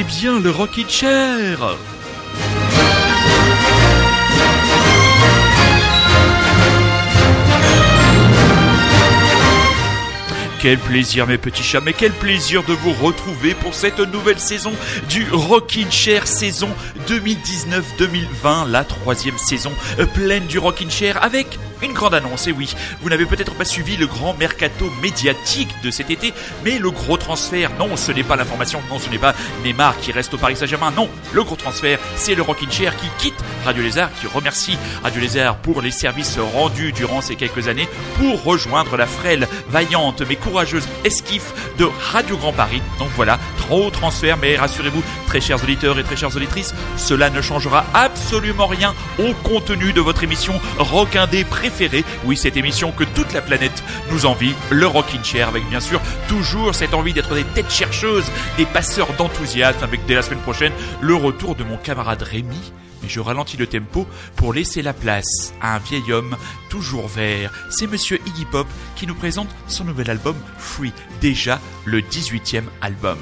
Bien le Rockin' Chair. Quel plaisir mes petits chats, mais quel plaisir de vous retrouver pour cette nouvelle saison du Rockin' Chair saison 2019-2020, la troisième saison euh, pleine du Rockin' Chair avec une grande annonce, et oui, vous n'avez peut-être pas suivi le grand mercato médiatique de cet été, mais le gros transfert, non, ce n'est pas l'information, non, ce n'est pas Neymar qui reste au Paris Saint-Germain, non, le gros transfert, c'est le Rockin' Chair qui quitte Radio Lézard, qui remercie Radio Lézard pour les services rendus durant ces quelques années, pour rejoindre la frêle, vaillante, mais courageuse esquif de Radio Grand Paris. Donc voilà, trop transfert, mais rassurez-vous, très chers auditeurs et très chères auditrices, cela ne changera absolument rien au contenu de votre émission Rock Indé préférée oui, cette émission que toute la planète nous envie, le Rockin' Chair, avec bien sûr toujours cette envie d'être des têtes chercheuses, des passeurs d'enthousiasme, avec dès la semaine prochaine le retour de mon camarade Rémi. Mais je ralentis le tempo pour laisser la place à un vieil homme toujours vert. C'est monsieur Iggy Pop qui nous présente son nouvel album Free, déjà le 18e album.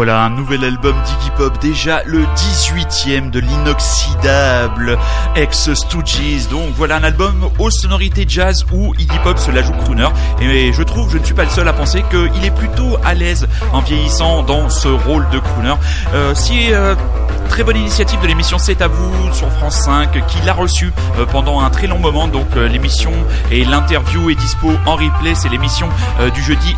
Voilà un nouvel album d'Iggy Pop, déjà le 18e de l'inoxydable ex Stooges. Donc voilà un album aux sonorités jazz où Iggy Pop se la joue crooner. Et je trouve, je ne suis pas le seul à penser qu'il est plutôt à l'aise en vieillissant dans ce rôle de crooner. Euh, si euh, très bonne initiative de l'émission C'est à vous sur France 5 qui l'a reçu euh, pendant un très long moment. Donc euh, l'émission et l'interview est dispo en replay. C'est l'émission euh, du jeudi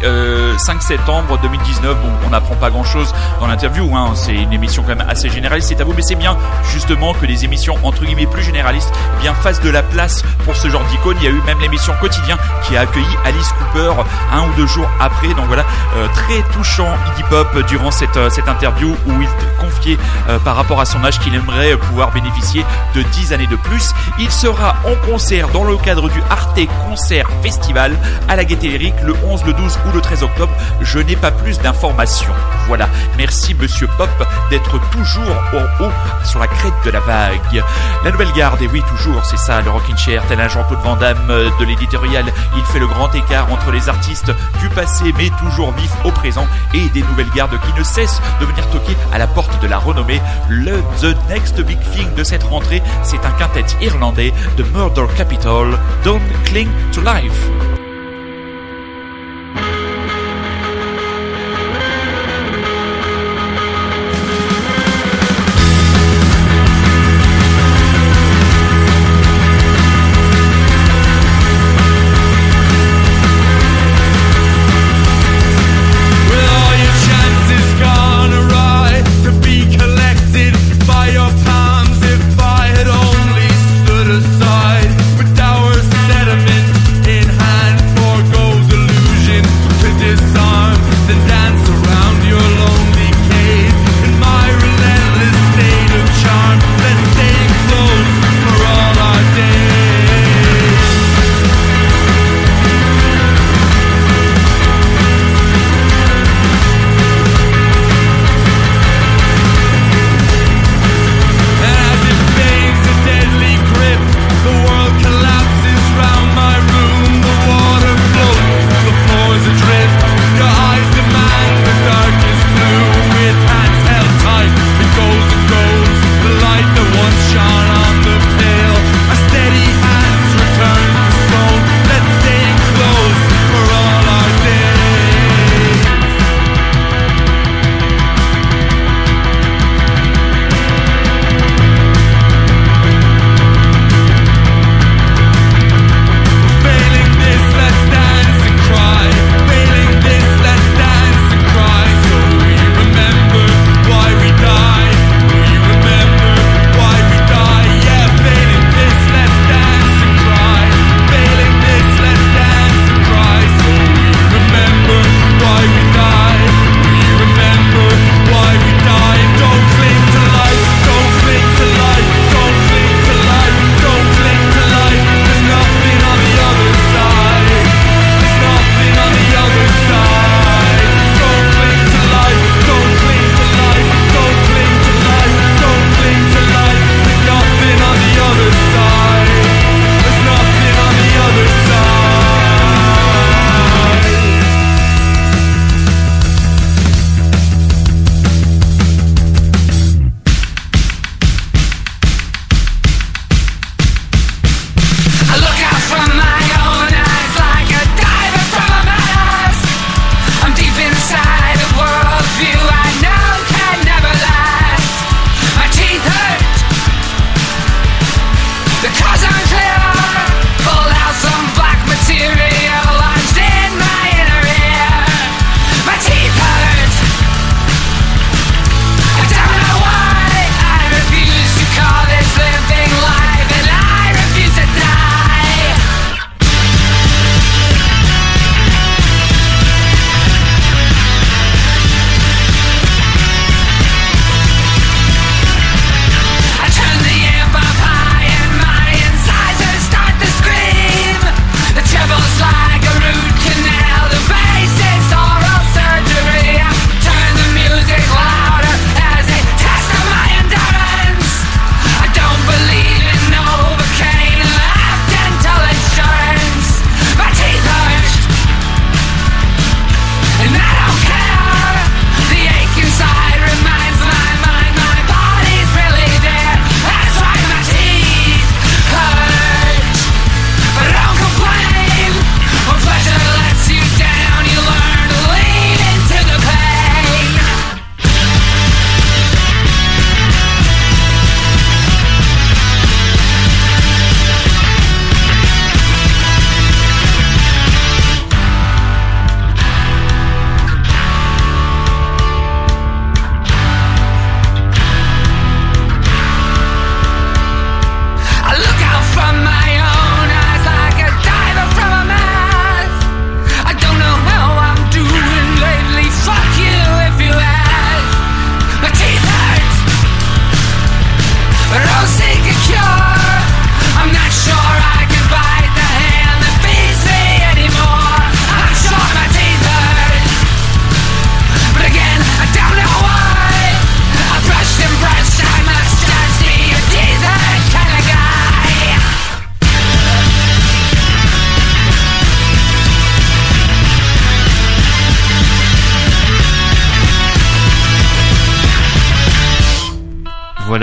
5 septembre 2019. Bon, on n'apprend pas grand chose dans l'interview. Hein. C'est une émission quand même assez généraliste. C'est à vous, mais c'est bien justement que les émissions entre guillemets plus généralistes eh bien fassent de la place pour ce genre d'icône. Il y a eu même l'émission quotidien qui a accueilli Alice Cooper un ou deux jours après. Donc voilà, très touchant Iggy Pop durant cette, cette interview où il confiait par à son âge qu'il aimerait pouvoir bénéficier de 10 années de plus. Il sera en concert dans le cadre du Arte Concert Festival à la Gaîté Lyrique le 11, le 12 ou le 13 octobre. Je n'ai pas plus d'informations. Voilà. Merci Monsieur Pop d'être toujours en haut sur la crête de la vague. La nouvelle garde, et oui toujours, c'est ça, le Rockin' Chair, tel un Jean-Claude Van Damme de l'éditorial. Il fait le grand écart entre les artistes du passé mais toujours vifs au présent et des nouvelles gardes qui ne cessent de venir toquer à la porte de la renommée le The Next Big Thing de cette rentrée, c'est un quintet irlandais de Murder Capital, Don't Cling to Life.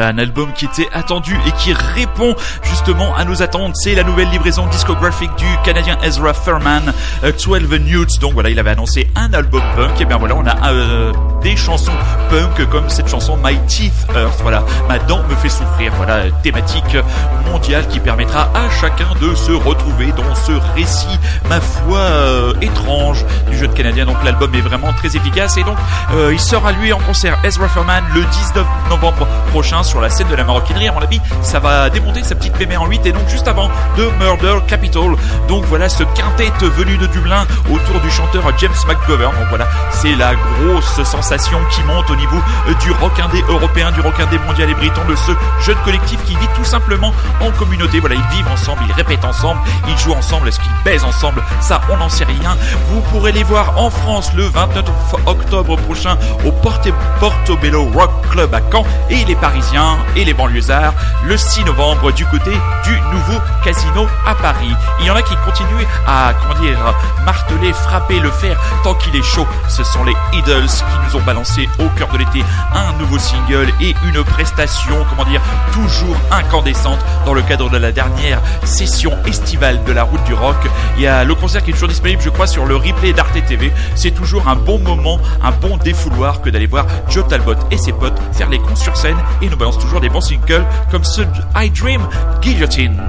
Un album qui était attendu et qui répond justement à nos attentes. C'est la nouvelle livraison discographique du Canadien Ezra Furman, 12 euh, Newts. Donc voilà, il avait annoncé un album punk. Et bien voilà, on a euh, des chansons punk comme cette chanson My Teeth Earth. Voilà, ma dent me fait souffrir. Voilà, thématique mondiale qui permettra à chacun de se retrouver dans ce récit, ma foi, euh, étrange du jeune canadien. Donc l'album est vraiment très efficace et donc il sera lui en concert Ezra Furman le 19 novembre prochain sur la scène de la maroquinerie. À mon avis, ça va démonter sa petite mémé en 8 et donc juste avant de Murder Capital. Donc voilà ce quintet venu de Dublin autour du chanteur James McGovern. Donc voilà, c'est la grosse sensation qui monte au niveau du rock indé européen, du rock indé mondial et briton, de ce jeune collectif qui vit tout simplement en communauté. Voilà, ils vivent ensemble, ils répètent ensemble, ils jouent ensemble, est-ce qu'ils baisent ensemble? Ça, on n'en sait rien. Vous pourrez les voir en France le 29 octobre prochain au Portobello Rock Club à Caen et les Parisiens et les banlieusards le 6 novembre du côté du nouveau casino à Paris. Il y en a qui continuent à, comment dire, marteler, frapper le fer tant qu'il est chaud. Ce sont les Idols qui nous ont balancé au cœur de l'été un nouveau single et une prestation, comment dire, toujours incandescente dans le cadre de la dernière session estivale de la route du rock. Il y a le concert qui est toujours disponible, je crois, sur le replay d'Arte TV. C'est toujours un bon moment, un bon défouloir que d'aller voir Joe Talbot et ses potes faire les cons sur scène et nous balance toujours des bons singles comme ce I Dream Guillotine.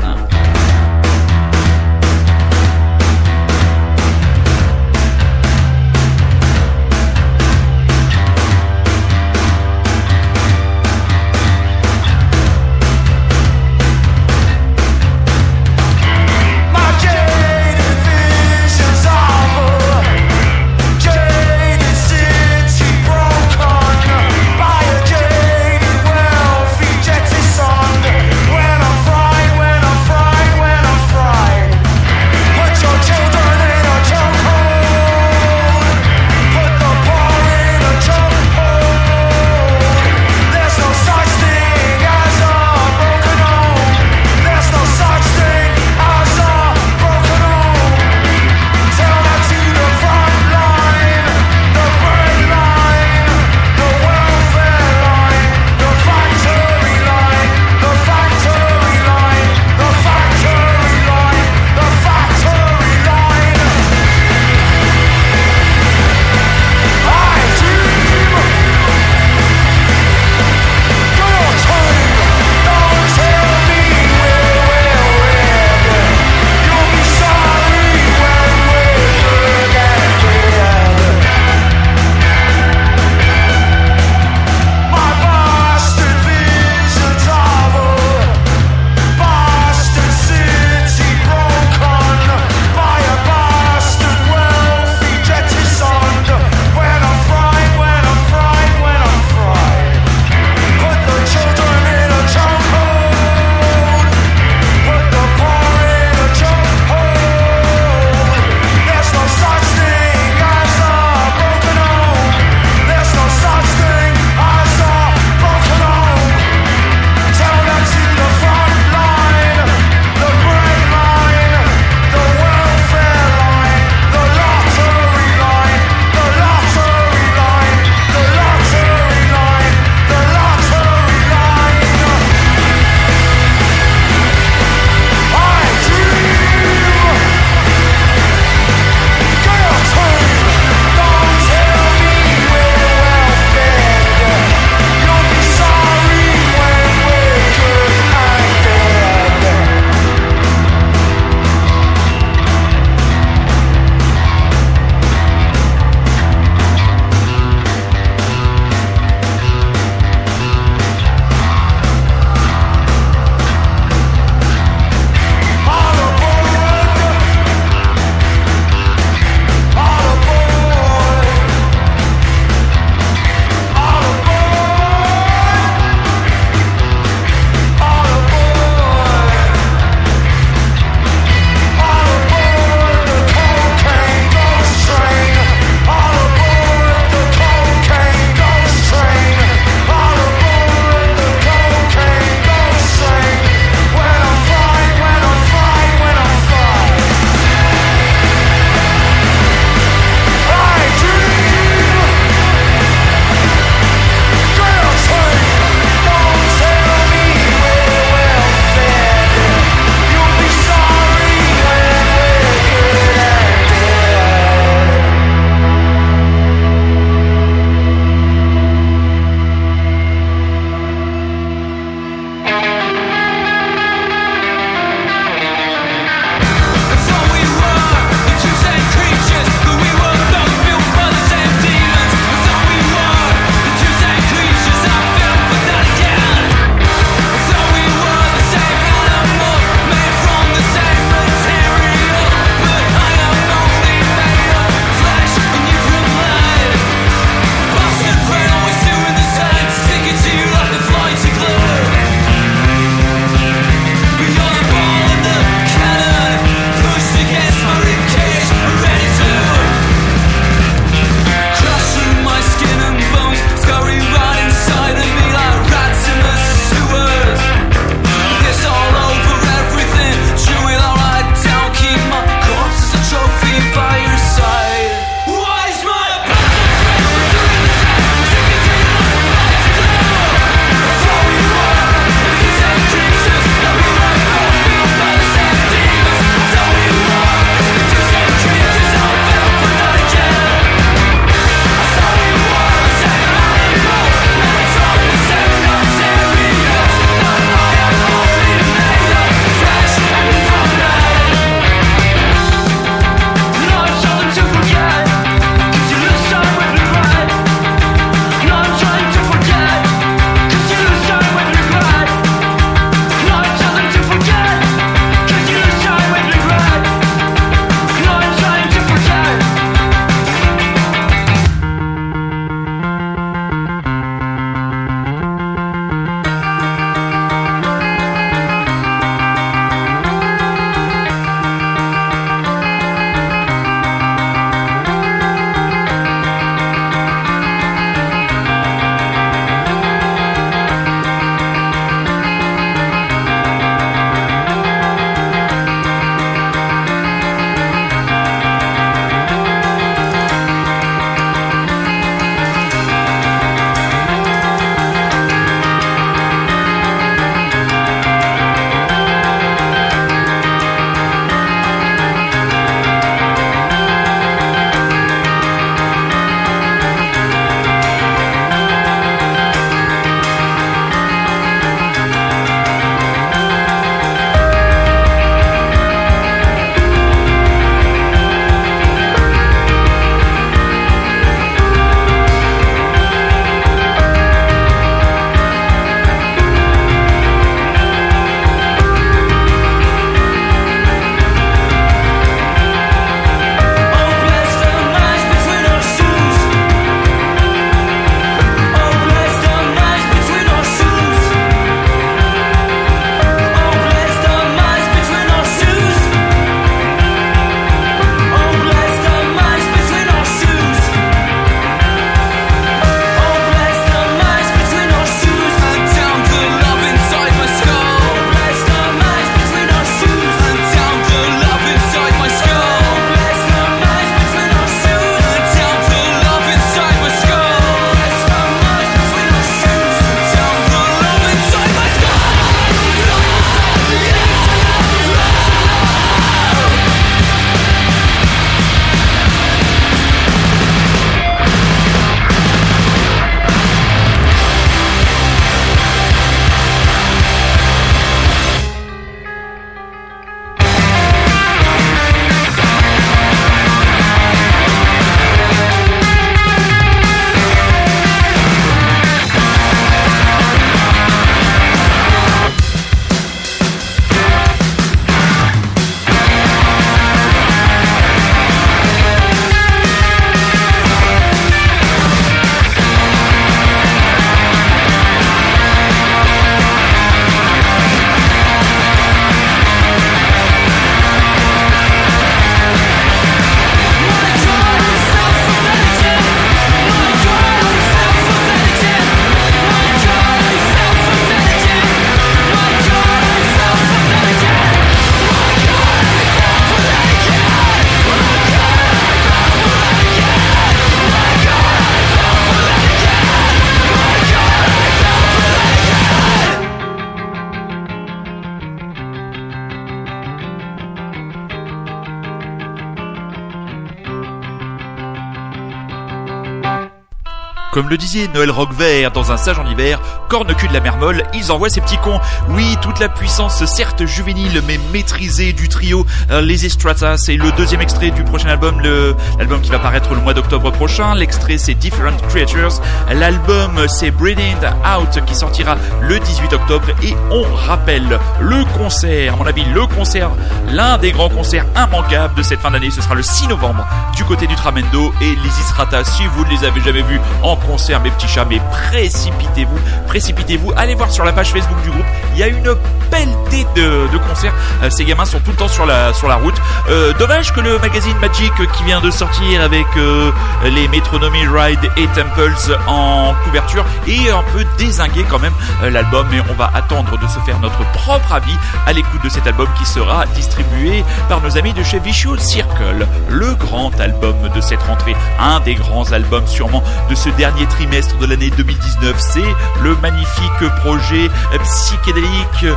Le disait Noël Roquevert dans un sage en hiver, corne-cul de la mer molle, ils envoient ces petits cons. Oui, toute la puissance, certes juvénile, mais maîtrisée du trio euh, Les Estratas. C'est le deuxième extrait du prochain album, l'album qui va paraître le mois d'octobre prochain. L'extrait, c'est Different Creatures. L'album, c'est Breathing Out, qui sortira le 18 octobre. Et on rappelle le concert, à mon avis, le concert, l'un des grands concerts immanquables de cette fin d'année, ce sera le 6 novembre du côté du Tramendo et les Estratas. Si vous ne les avez jamais vus en concert, mes petits chats, mais précipitez-vous, précipitez-vous, allez voir sur la page Facebook du groupe, il y a une pelletée de, de concerts, euh, ces gamins sont tout le temps sur la, sur la route. Euh, dommage que le magazine Magic qui vient de sortir avec euh, les Metronomy Ride et Temples en couverture est un peu désingué quand même l'album, mais on va attendre de se faire notre propre avis à l'écoute de cet album qui sera distribué par nos amis de chez Visual Circle, le grand album de cette rentrée, un des grands albums sûrement de ce dernier trimestre de l'année 2019. C'est le magnifique projet psychédélique euh,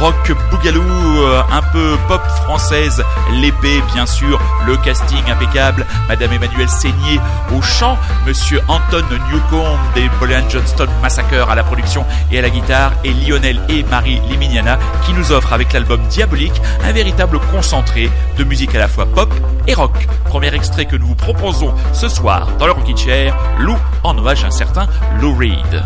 rock boogaloo, euh, un peu pop française, l'épée bien sûr, le casting impeccable, Madame Emmanuelle Seigné au chant, Monsieur Anton Newcomb des Brian Johnston Massacre à la production et à la guitare, et Lionel et Marie Liminiana qui nous offrent avec l'album Diabolique un véritable concentré de musique à la fois pop et rock. Premier extrait que nous vous proposons ce soir dans le Rockin' Chair, Lou en hommage à un certain Lou Reed.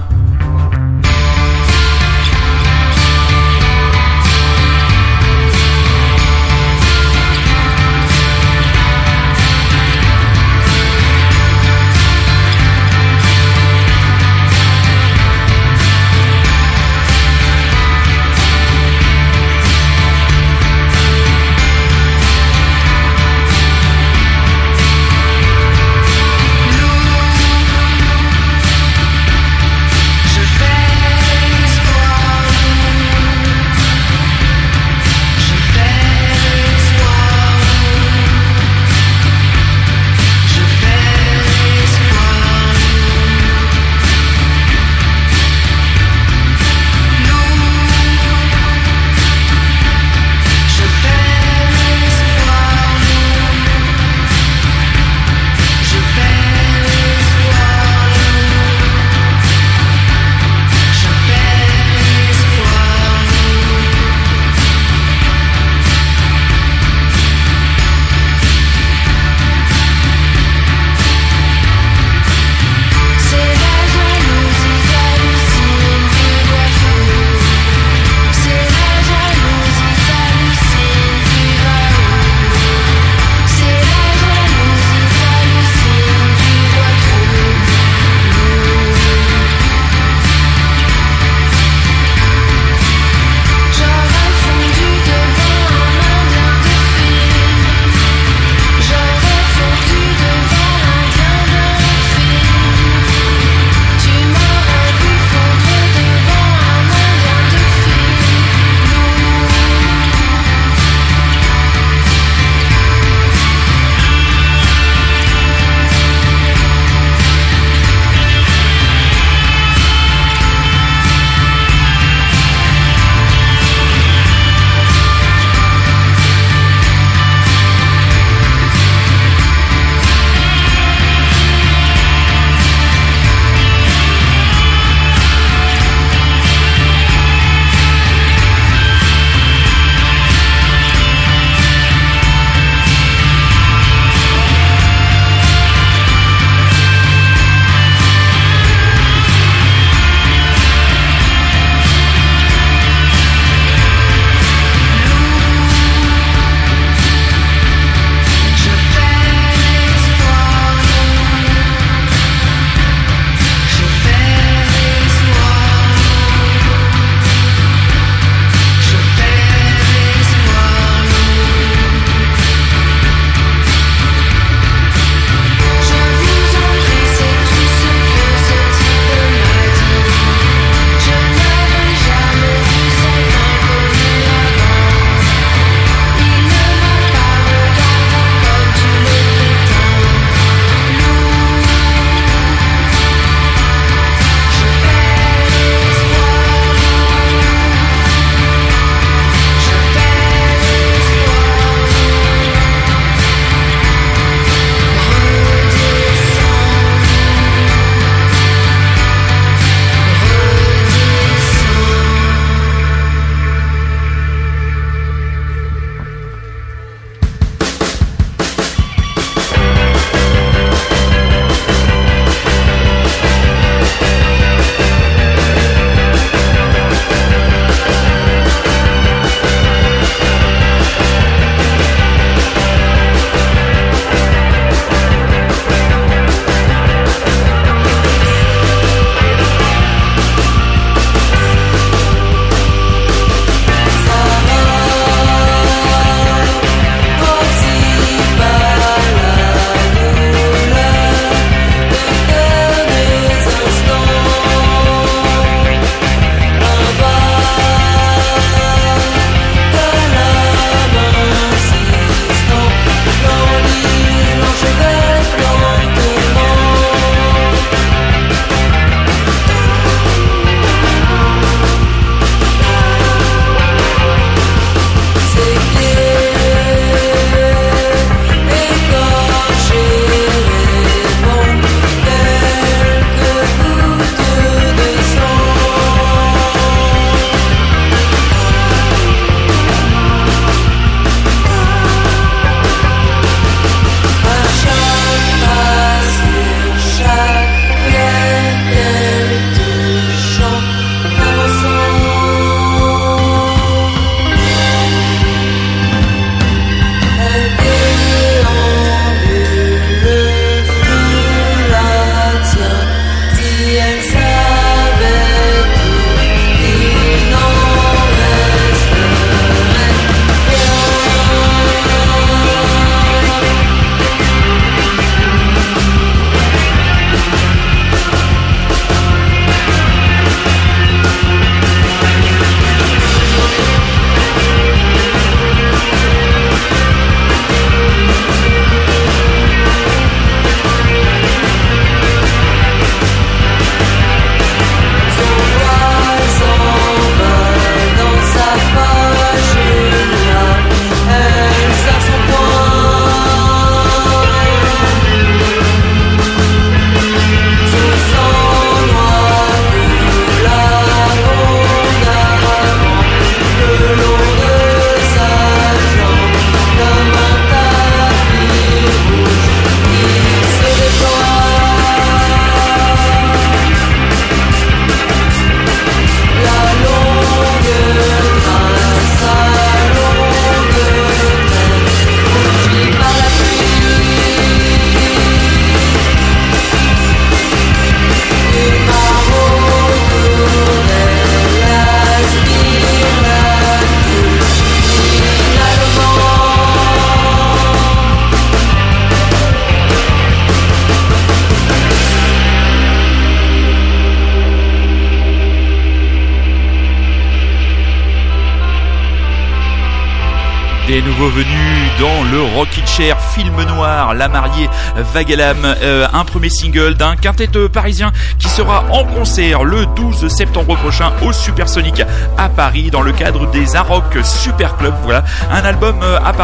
Et nouveau venu dans le Rockin' Chair, film noir, La mariée Vagalam, euh, un premier single d'un quintet parisien qui sera en concert le 12 septembre prochain au Supersonic à Paris dans le cadre des Aroc Super Club. Voilà, un album euh, à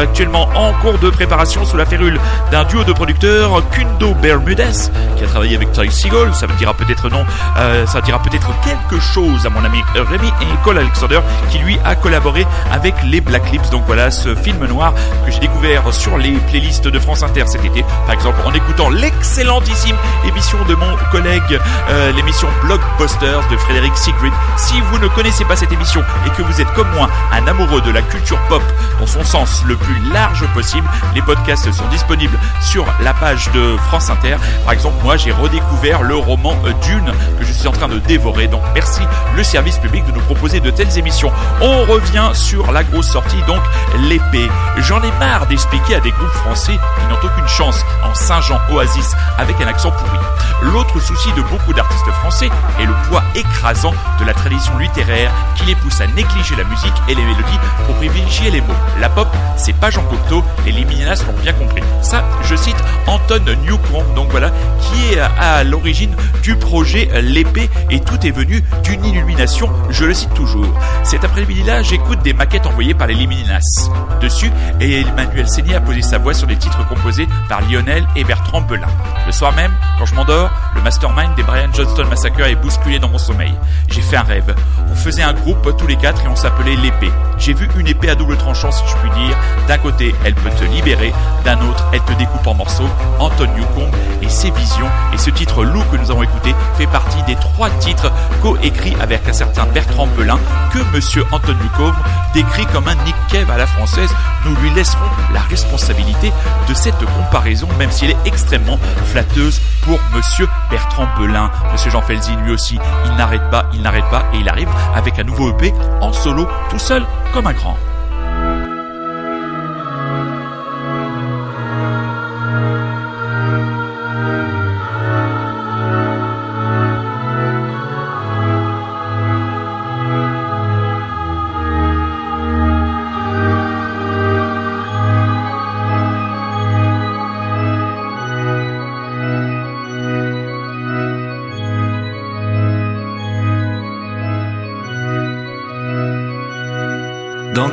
actuellement en cours de préparation sous la férule d'un duo de producteurs, Kundo Bermudez, qui a travaillé avec Ty Seagull, ça me dira peut-être non, euh, ça dira peut-être quelque chose à mon ami Rémi et Cole Alexander qui lui a collaboré avec les Black Lips. Donc voilà ce film noir que j'ai découvert sur les playlists de France Inter cet été, par exemple en écoutant l'excellentissime émission de mon collègue, euh, l'émission Blockbusters de Frédéric Sigrid. Si vous ne connaissez pas cette émission et que vous êtes comme moi un amoureux de la culture pop dans son sens le plus large possible, les podcasts sont disponibles sur la page de France Inter. Par exemple, moi j'ai redécouvert le roman Dune que je suis en train de dévorer. Donc merci le service public de nous proposer de telles émissions. On revient sur la grosse sortie, donc l'épée. J'en ai marre d'expliquer à des groupes français qui n'ont aucune chance en Saint-Jean Oasis avec un accent pourri. L'autre souci de beaucoup d'artistes français est le poids écrasant de la tradition littéraire qui les pousse à négliger la musique et les mélodies pour privilégier les mots. La pop, c'est pas Jean Cocteau les Mininas l'ont bien compris. Ça, je cite Anton Newcomb, donc voilà, qui est à l'origine du projet L'épée et tout est venu d'une illumination, je le cite toujours. Cet après-midi-là, j'écoute des maquettes envoyées par les Liminas. Dessus, et Emmanuel Seigné a posé sa voix sur des titres composés par Lionel et Bertrand Belin. Le soir même, quand je m'endors, le mastermind des Brian Johnston Massacre est bousculé dans mon sommeil. J'ai fait un rêve. On faisait un groupe tous les quatre et on s'appelait l'épée. J'ai vu une épée à double tranchant, si je puis dire. D'un côté, elle peut te libérer, d'un autre, elle te découpe en morceaux. Anton Newcomb et ses visions et ce titre loup que nous avons écouté fait partie des trois titres co-écrits avec un certain Bertrand Belin que monsieur Anton Newcomb décrit comme un Nick Cave à la française. Nous laisserons la responsabilité de cette comparaison, même si elle est extrêmement flatteuse pour monsieur Bertrand Belin. Monsieur Jean Felzy, lui aussi, il n'arrête pas, il n'arrête pas et il arrive avec un nouveau EP en solo, tout seul, comme un grand.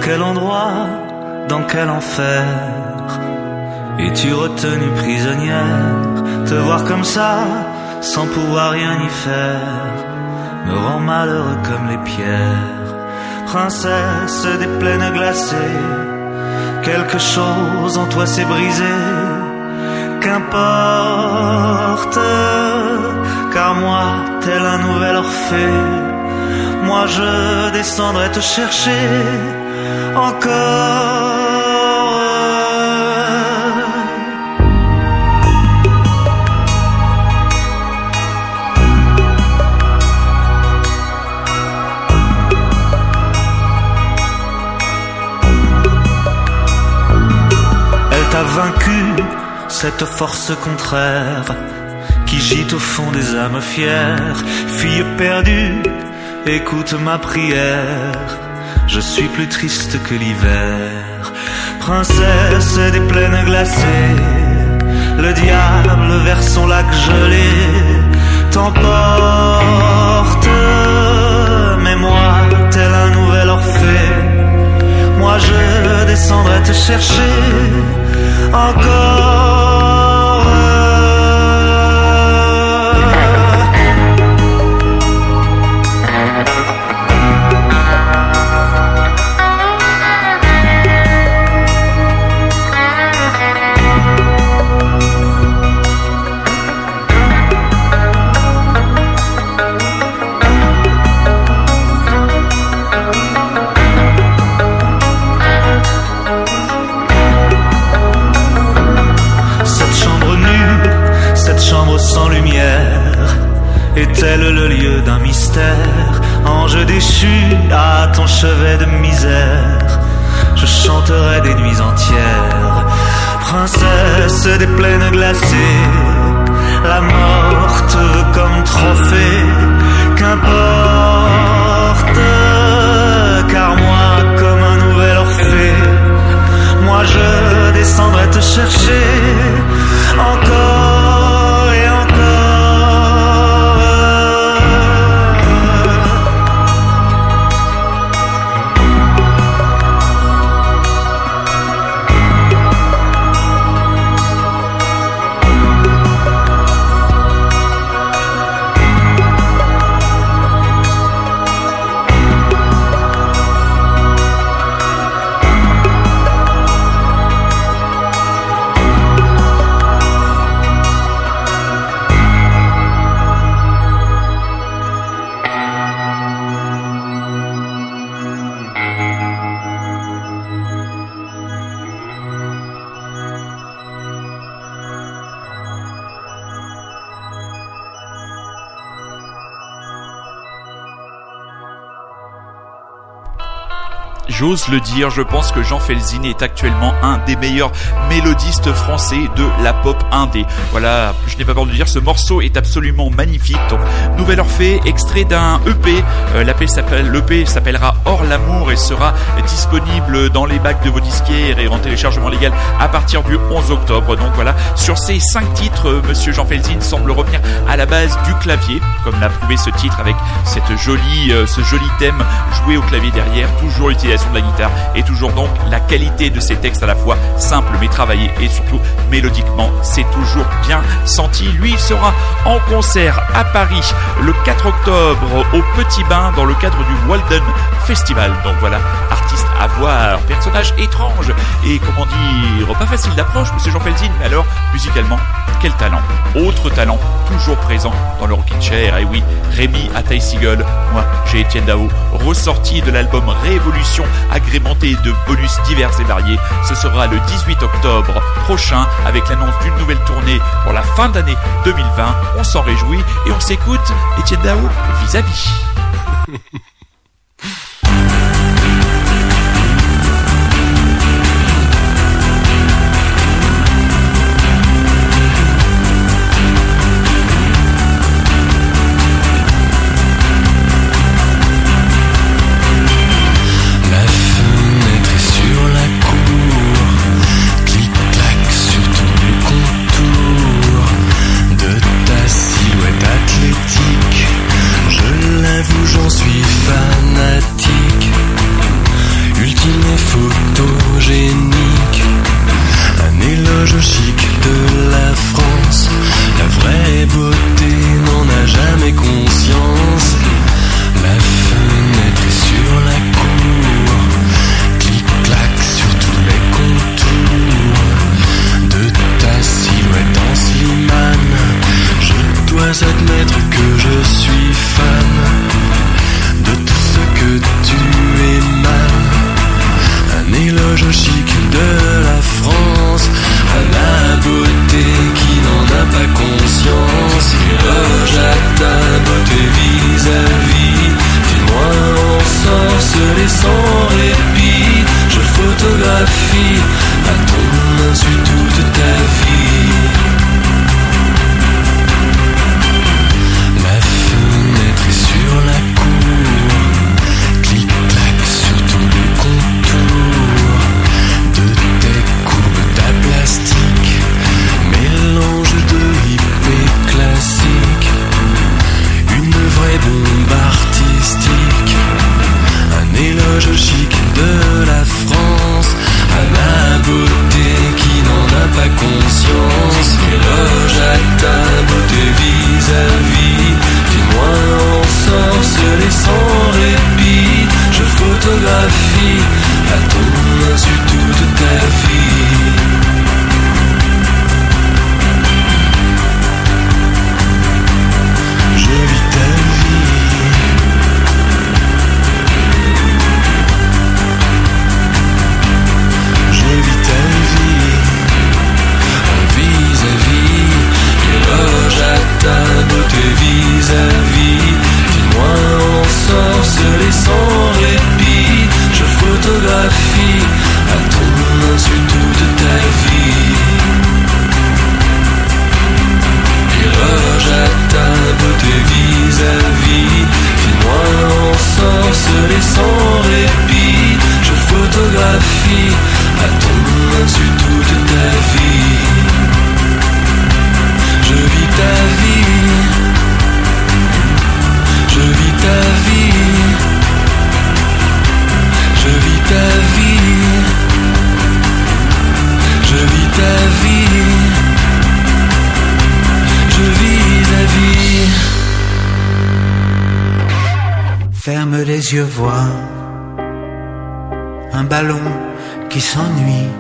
Quel endroit, dans quel enfer Es-tu retenue prisonnière? Te voir comme ça, sans pouvoir rien y faire, me rend malheureux comme les pierres. Princesse des plaines glacées, quelque chose en toi s'est brisé. Qu'importe, car moi, tel un nouvel Orphée, moi je descendrai te chercher cette force contraire qui gît au fond des âmes fières. Fille perdue, écoute ma prière je suis plus triste que l'hiver. Princesse des plaines glacées, le diable vers son lac gelé t'emporte. Mais moi, tel un nouvel Orphée, moi je descendrai te chercher encore. tel le lieu d'un mystère, ange déchu à ton chevet de misère, je chanterai des nuits entières, princesse des plaines glacées, la mort comme trophée, qu'importe, car moi comme un nouvel orphée, moi je descendrai te chercher encore. J'ose le dire, je pense que Jean Felzin est actuellement un des meilleurs mélodistes français de la pop indé. Voilà, je n'ai pas peur de dire, ce morceau est absolument magnifique. Donc, Nouvelle Orphée, extrait d'un EP. Euh, L'EP s'appelle, s'appellera Hors l'amour et sera disponible dans les bacs de vos disquaires et en téléchargement légal à partir du 11 octobre. Donc voilà, sur ces cinq titres, euh, Monsieur Jean Felzin semble revenir à la base du clavier, comme l'a prouvé ce titre avec cette jolie, euh, ce joli thème joué au clavier derrière, toujours utilisé de la guitare et toujours donc la qualité de ces textes à la fois simples mais travaillés et surtout mélodiquement c'est toujours bien senti. Lui il sera en concert à Paris le 4 octobre au Petit Bain dans le cadre du Walden Festival. Donc voilà, artiste à voir, personnage étrange et comment dire, pas facile d'approche, monsieur Jean Felzin, mais alors musicalement, quel talent. Autre talent, toujours présent dans le Rockin' Chair, et oui, Rémi Ataï Seagull, moi j'ai Étienne Dao, ressorti de l'album Révolution agrémenté de bonus divers et variés. Ce sera le 18 octobre prochain avec l'annonce d'une nouvelle tournée pour la fin d'année 2020. On s'en réjouit et on s'écoute Etienne Dao vis-à-vis. S'ennuie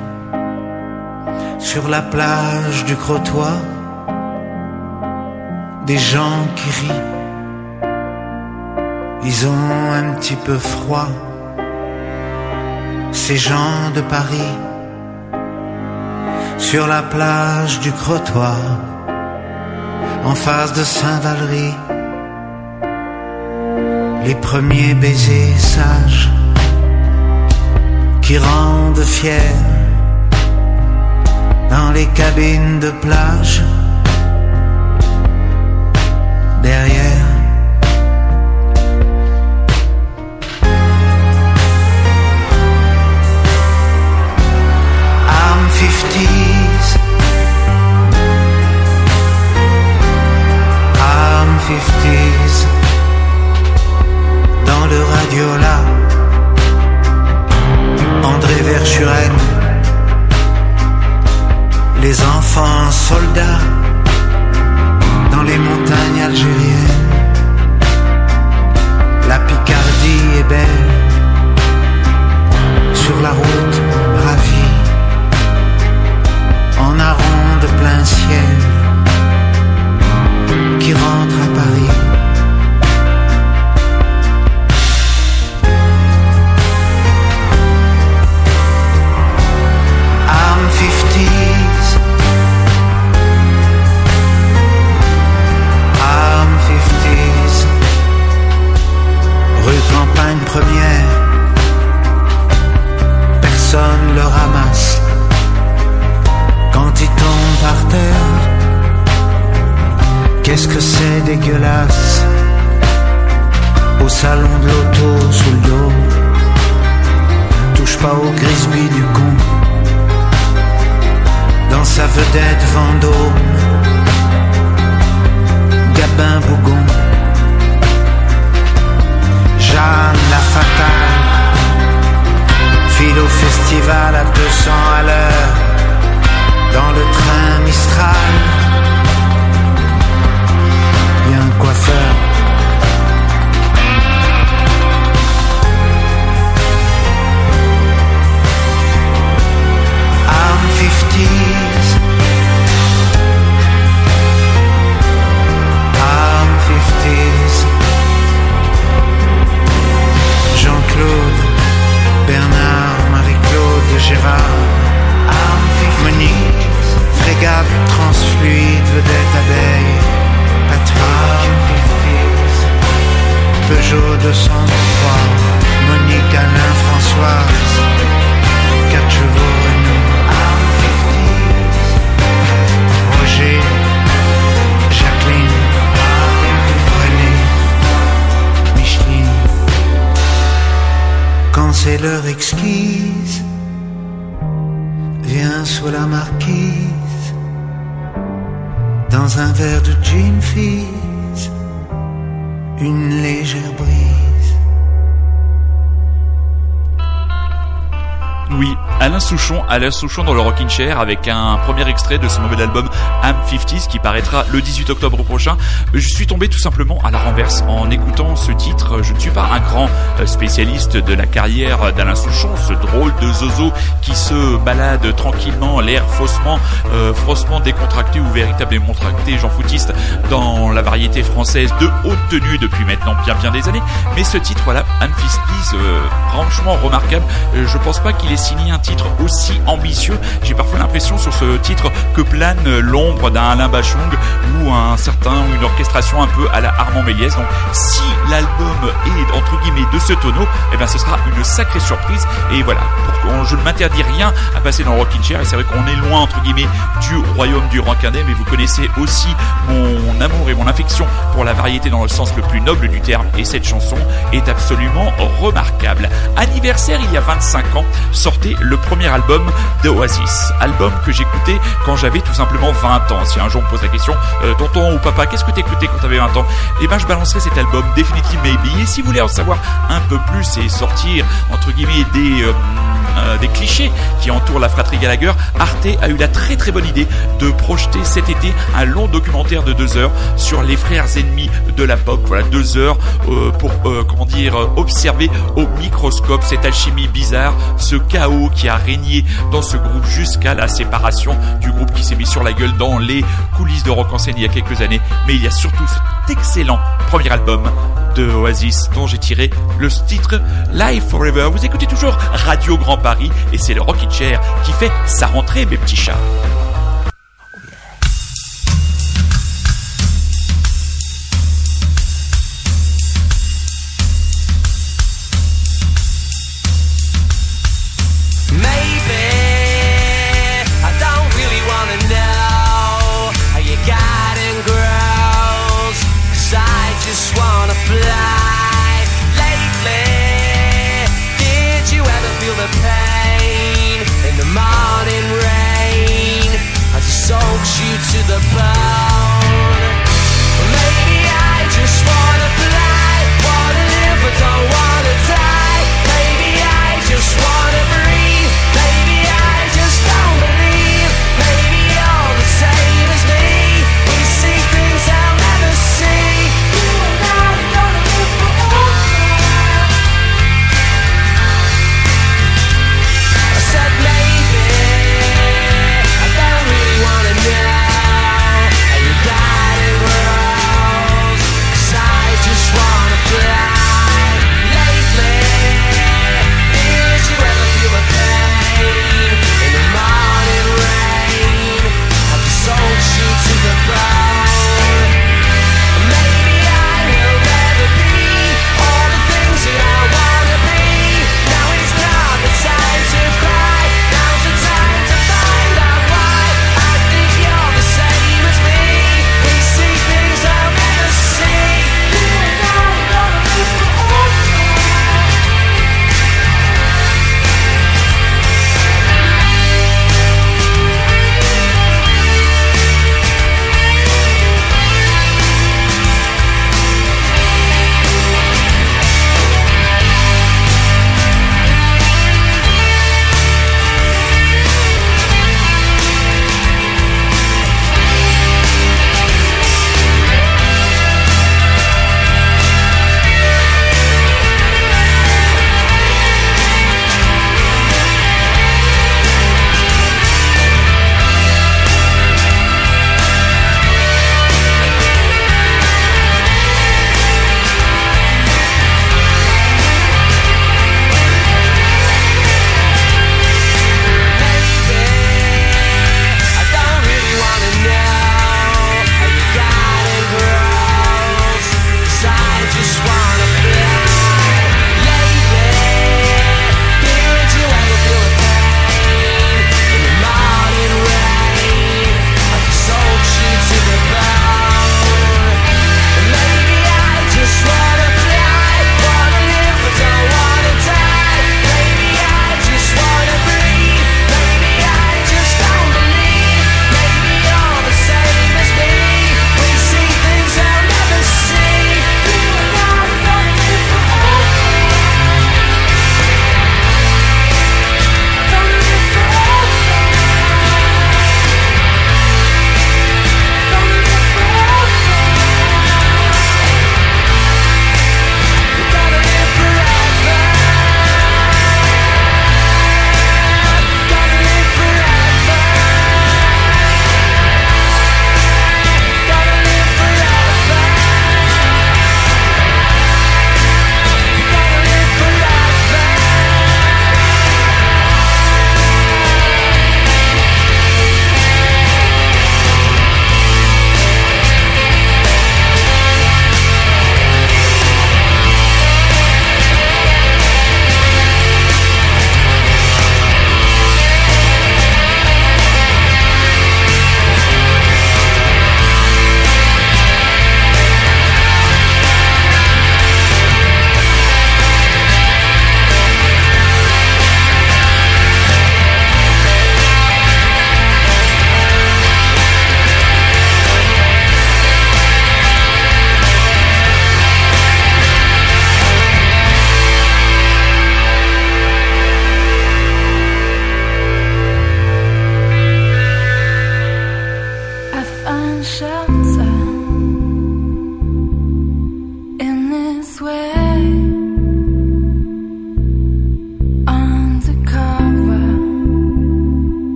sur la plage du Crotoy, des gens qui rient, ils ont un petit peu froid, ces gens de Paris, sur la plage du Crotoy, en face de Saint-Valery. Les premiers baisers sages qui rendent fiers dans les cabines de plage. Derrière les enfants soldats dans les montagnes algériennes. La Picardie est belle. Sur la route ravie. En aron de plein ciel Qu'est-ce que c'est dégueulasse? Au salon de l'auto sous le dos. Touche pas au grisby du con Dans sa vedette Vendôme Gabin Bougon. Jeanne la fatale File au festival à 200 à l'heure. Dans le train Mistral Alain Souchon dans le Rockin' Chair avec un premier extrait de son nouvel album Am 50s qui paraîtra le 18 octobre prochain. Je suis tombé tout simplement à la renverse en écoutant ce titre. Je ne suis pas un grand euh, spécialiste de la carrière d'Alain Souchon, ce drôle de zozo qui se balade tranquillement, l'air faussement, euh, faussement décontracté ou véritablement tracté, Jean Foutiste, dans la variété française de haute tenue depuis maintenant bien bien des années. Mais ce titre, voilà, Am 50s, euh, franchement remarquable. Euh, je pense pas qu'il ait signé un titre aussi ambitieux. J'ai parfois l'impression sur ce titre que plane l'ombre d'un Alain Bachung ou un certain une orchestration un peu à la Armand Méliès. Donc si l'album est entre guillemets de ce tonneau, eh bien ce sera une sacrée surprise. Et voilà, je ne m'interdis rien à passer dans le Rockin' Chair. Et c'est vrai qu'on est loin entre guillemets du royaume du indé, mais vous connaissez aussi mon amour et mon affection pour la variété dans le sens le plus noble du terme. Et cette chanson est absolument remarquable. Anniversaire il y a 25 ans, sortait le premier album d'Oasis. Album que j'écoutais quand j'avais tout simplement 20 ans. Si un jour on me pose la question, euh, tonton ou papa, qu'est-ce que t'écoutais quand t'avais 20 ans? Eh ben je balancerai cet album Definitive Maybe. Et si vous voulez en savoir un peu plus et sortir entre guillemets des euh, euh, des clichés qui entourent la fratrie Gallagher, Arte a eu la très très bonne idée de projeter cet été un long documentaire de deux heures sur les frères ennemis de la pop. Voilà, deux heures euh, pour euh, comment dire observer au microscope cette alchimie bizarre, ce chaos qui a régné dans ce groupe jusqu'à la séparation du groupe qui s'est mis sur la gueule dans les coulisses de rock en scène il y a quelques années. Mais il y a surtout cet excellent premier album de Oasis dont j'ai tiré le titre Live Forever. Vous écoutez toujours Radio Grand Paris et c'est le Rocky Chair qui fait sa rentrée mes petits chats.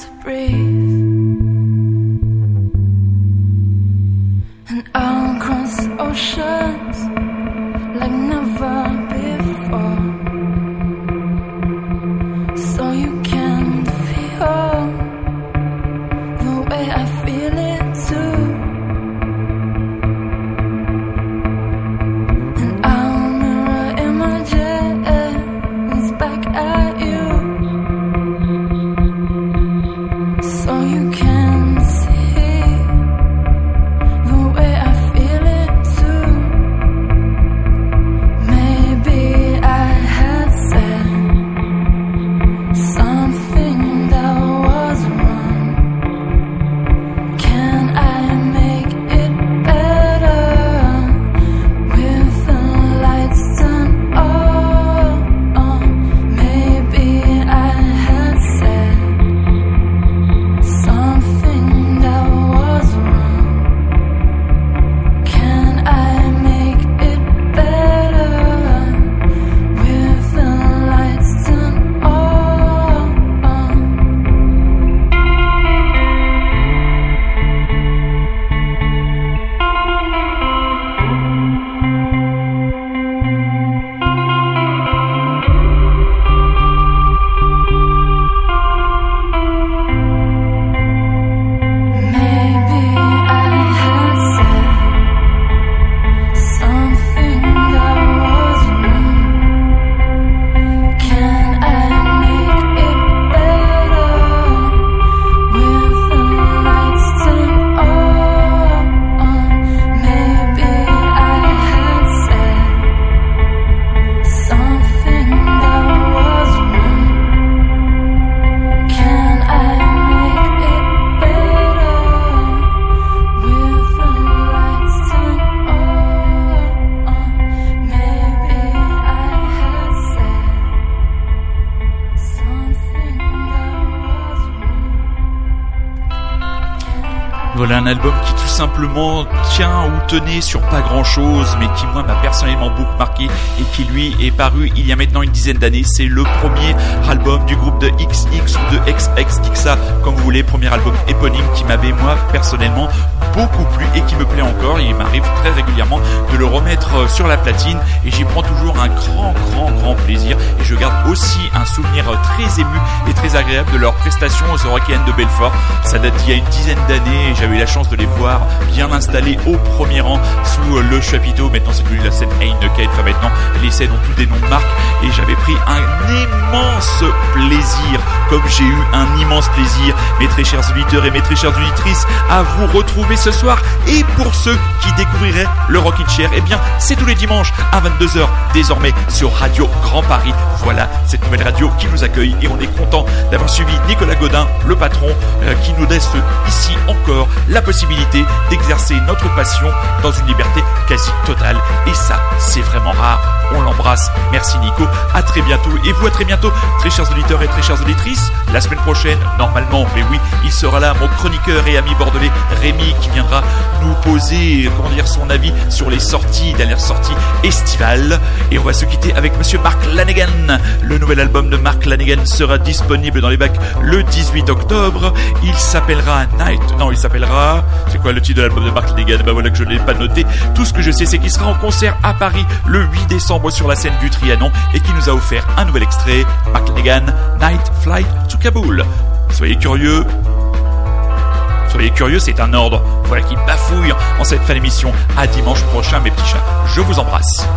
to breathe. And I'll cross the ocean. Simplement tient ou tenait sur pas grand chose, mais qui moi m'a personnellement beaucoup marqué et qui lui est paru il y a maintenant une dizaine d'années. C'est le premier album du groupe de XX ou de XXXA, comme vous voulez, premier album éponyme qui m'avait moi personnellement beaucoup plu et qui me plaît encore. Il m'arrive très régulièrement de le remettre euh, sur la platine et j'y prends toujours un grand, grand, grand plaisir. Et je garde aussi un souvenir très ému et très agréable de leur prestation aux Eurocaines de Belfort. Ça date d'il y a une dizaine d'années et j'avais eu la chance de les voir bien installés au premier rang sous euh, le chapiteau. Maintenant, c'est devenu la scène Heineken. Enfin, maintenant, les scènes ont tous des noms de marques et j'avais pris un immense plaisir, comme j'ai eu un immense plaisir, mes très chers auditeurs et mes très chères auditrices, à vous retrouver ce soir. Et pour ceux qui découvriraient le Rockin' Chair, eh bien, c'est tous les dimanches à 22h désormais sur Radio Grand Paris. Voilà cette nouvelle radio qui nous accueille et on est content d'avoir suivi Nicolas Godin, le patron, euh, qui nous laisse ici encore la possibilité d'exercer notre passion dans une liberté quasi totale. Et ça, c'est vraiment rare. On l'embrasse. Merci Nico. À très bientôt. Et vous à très bientôt, très chers auditeurs et très chères auditrices. La semaine prochaine, normalement, mais oui, il sera là, mon chroniqueur et ami bordelais, Rémi, qui viendra nous poser, comment dire, son avis sur les sorties, dernières sorties estivales. Et on va se quitter avec monsieur Mark Lanegan. Le nouvel album de Mark Lanegan sera disponible dans les bacs le 18 octobre. Il s'appellera Night. Non, il s'appellera. C'est quoi le de l'album de Mark Lanegan Bah voilà que je ne l'ai pas noté. Tout ce que je sais, c'est qu'il sera en concert à Paris le 8 décembre sur la scène du Trianon et qui nous a offert un nouvel extrait. Mark Lanegan, Night Flight to Kaboul. Soyez curieux, Soyez curieux, c'est un ordre. Voilà qui bafouille en cette fin d'émission. À dimanche prochain, mes petits chats. Je vous embrasse.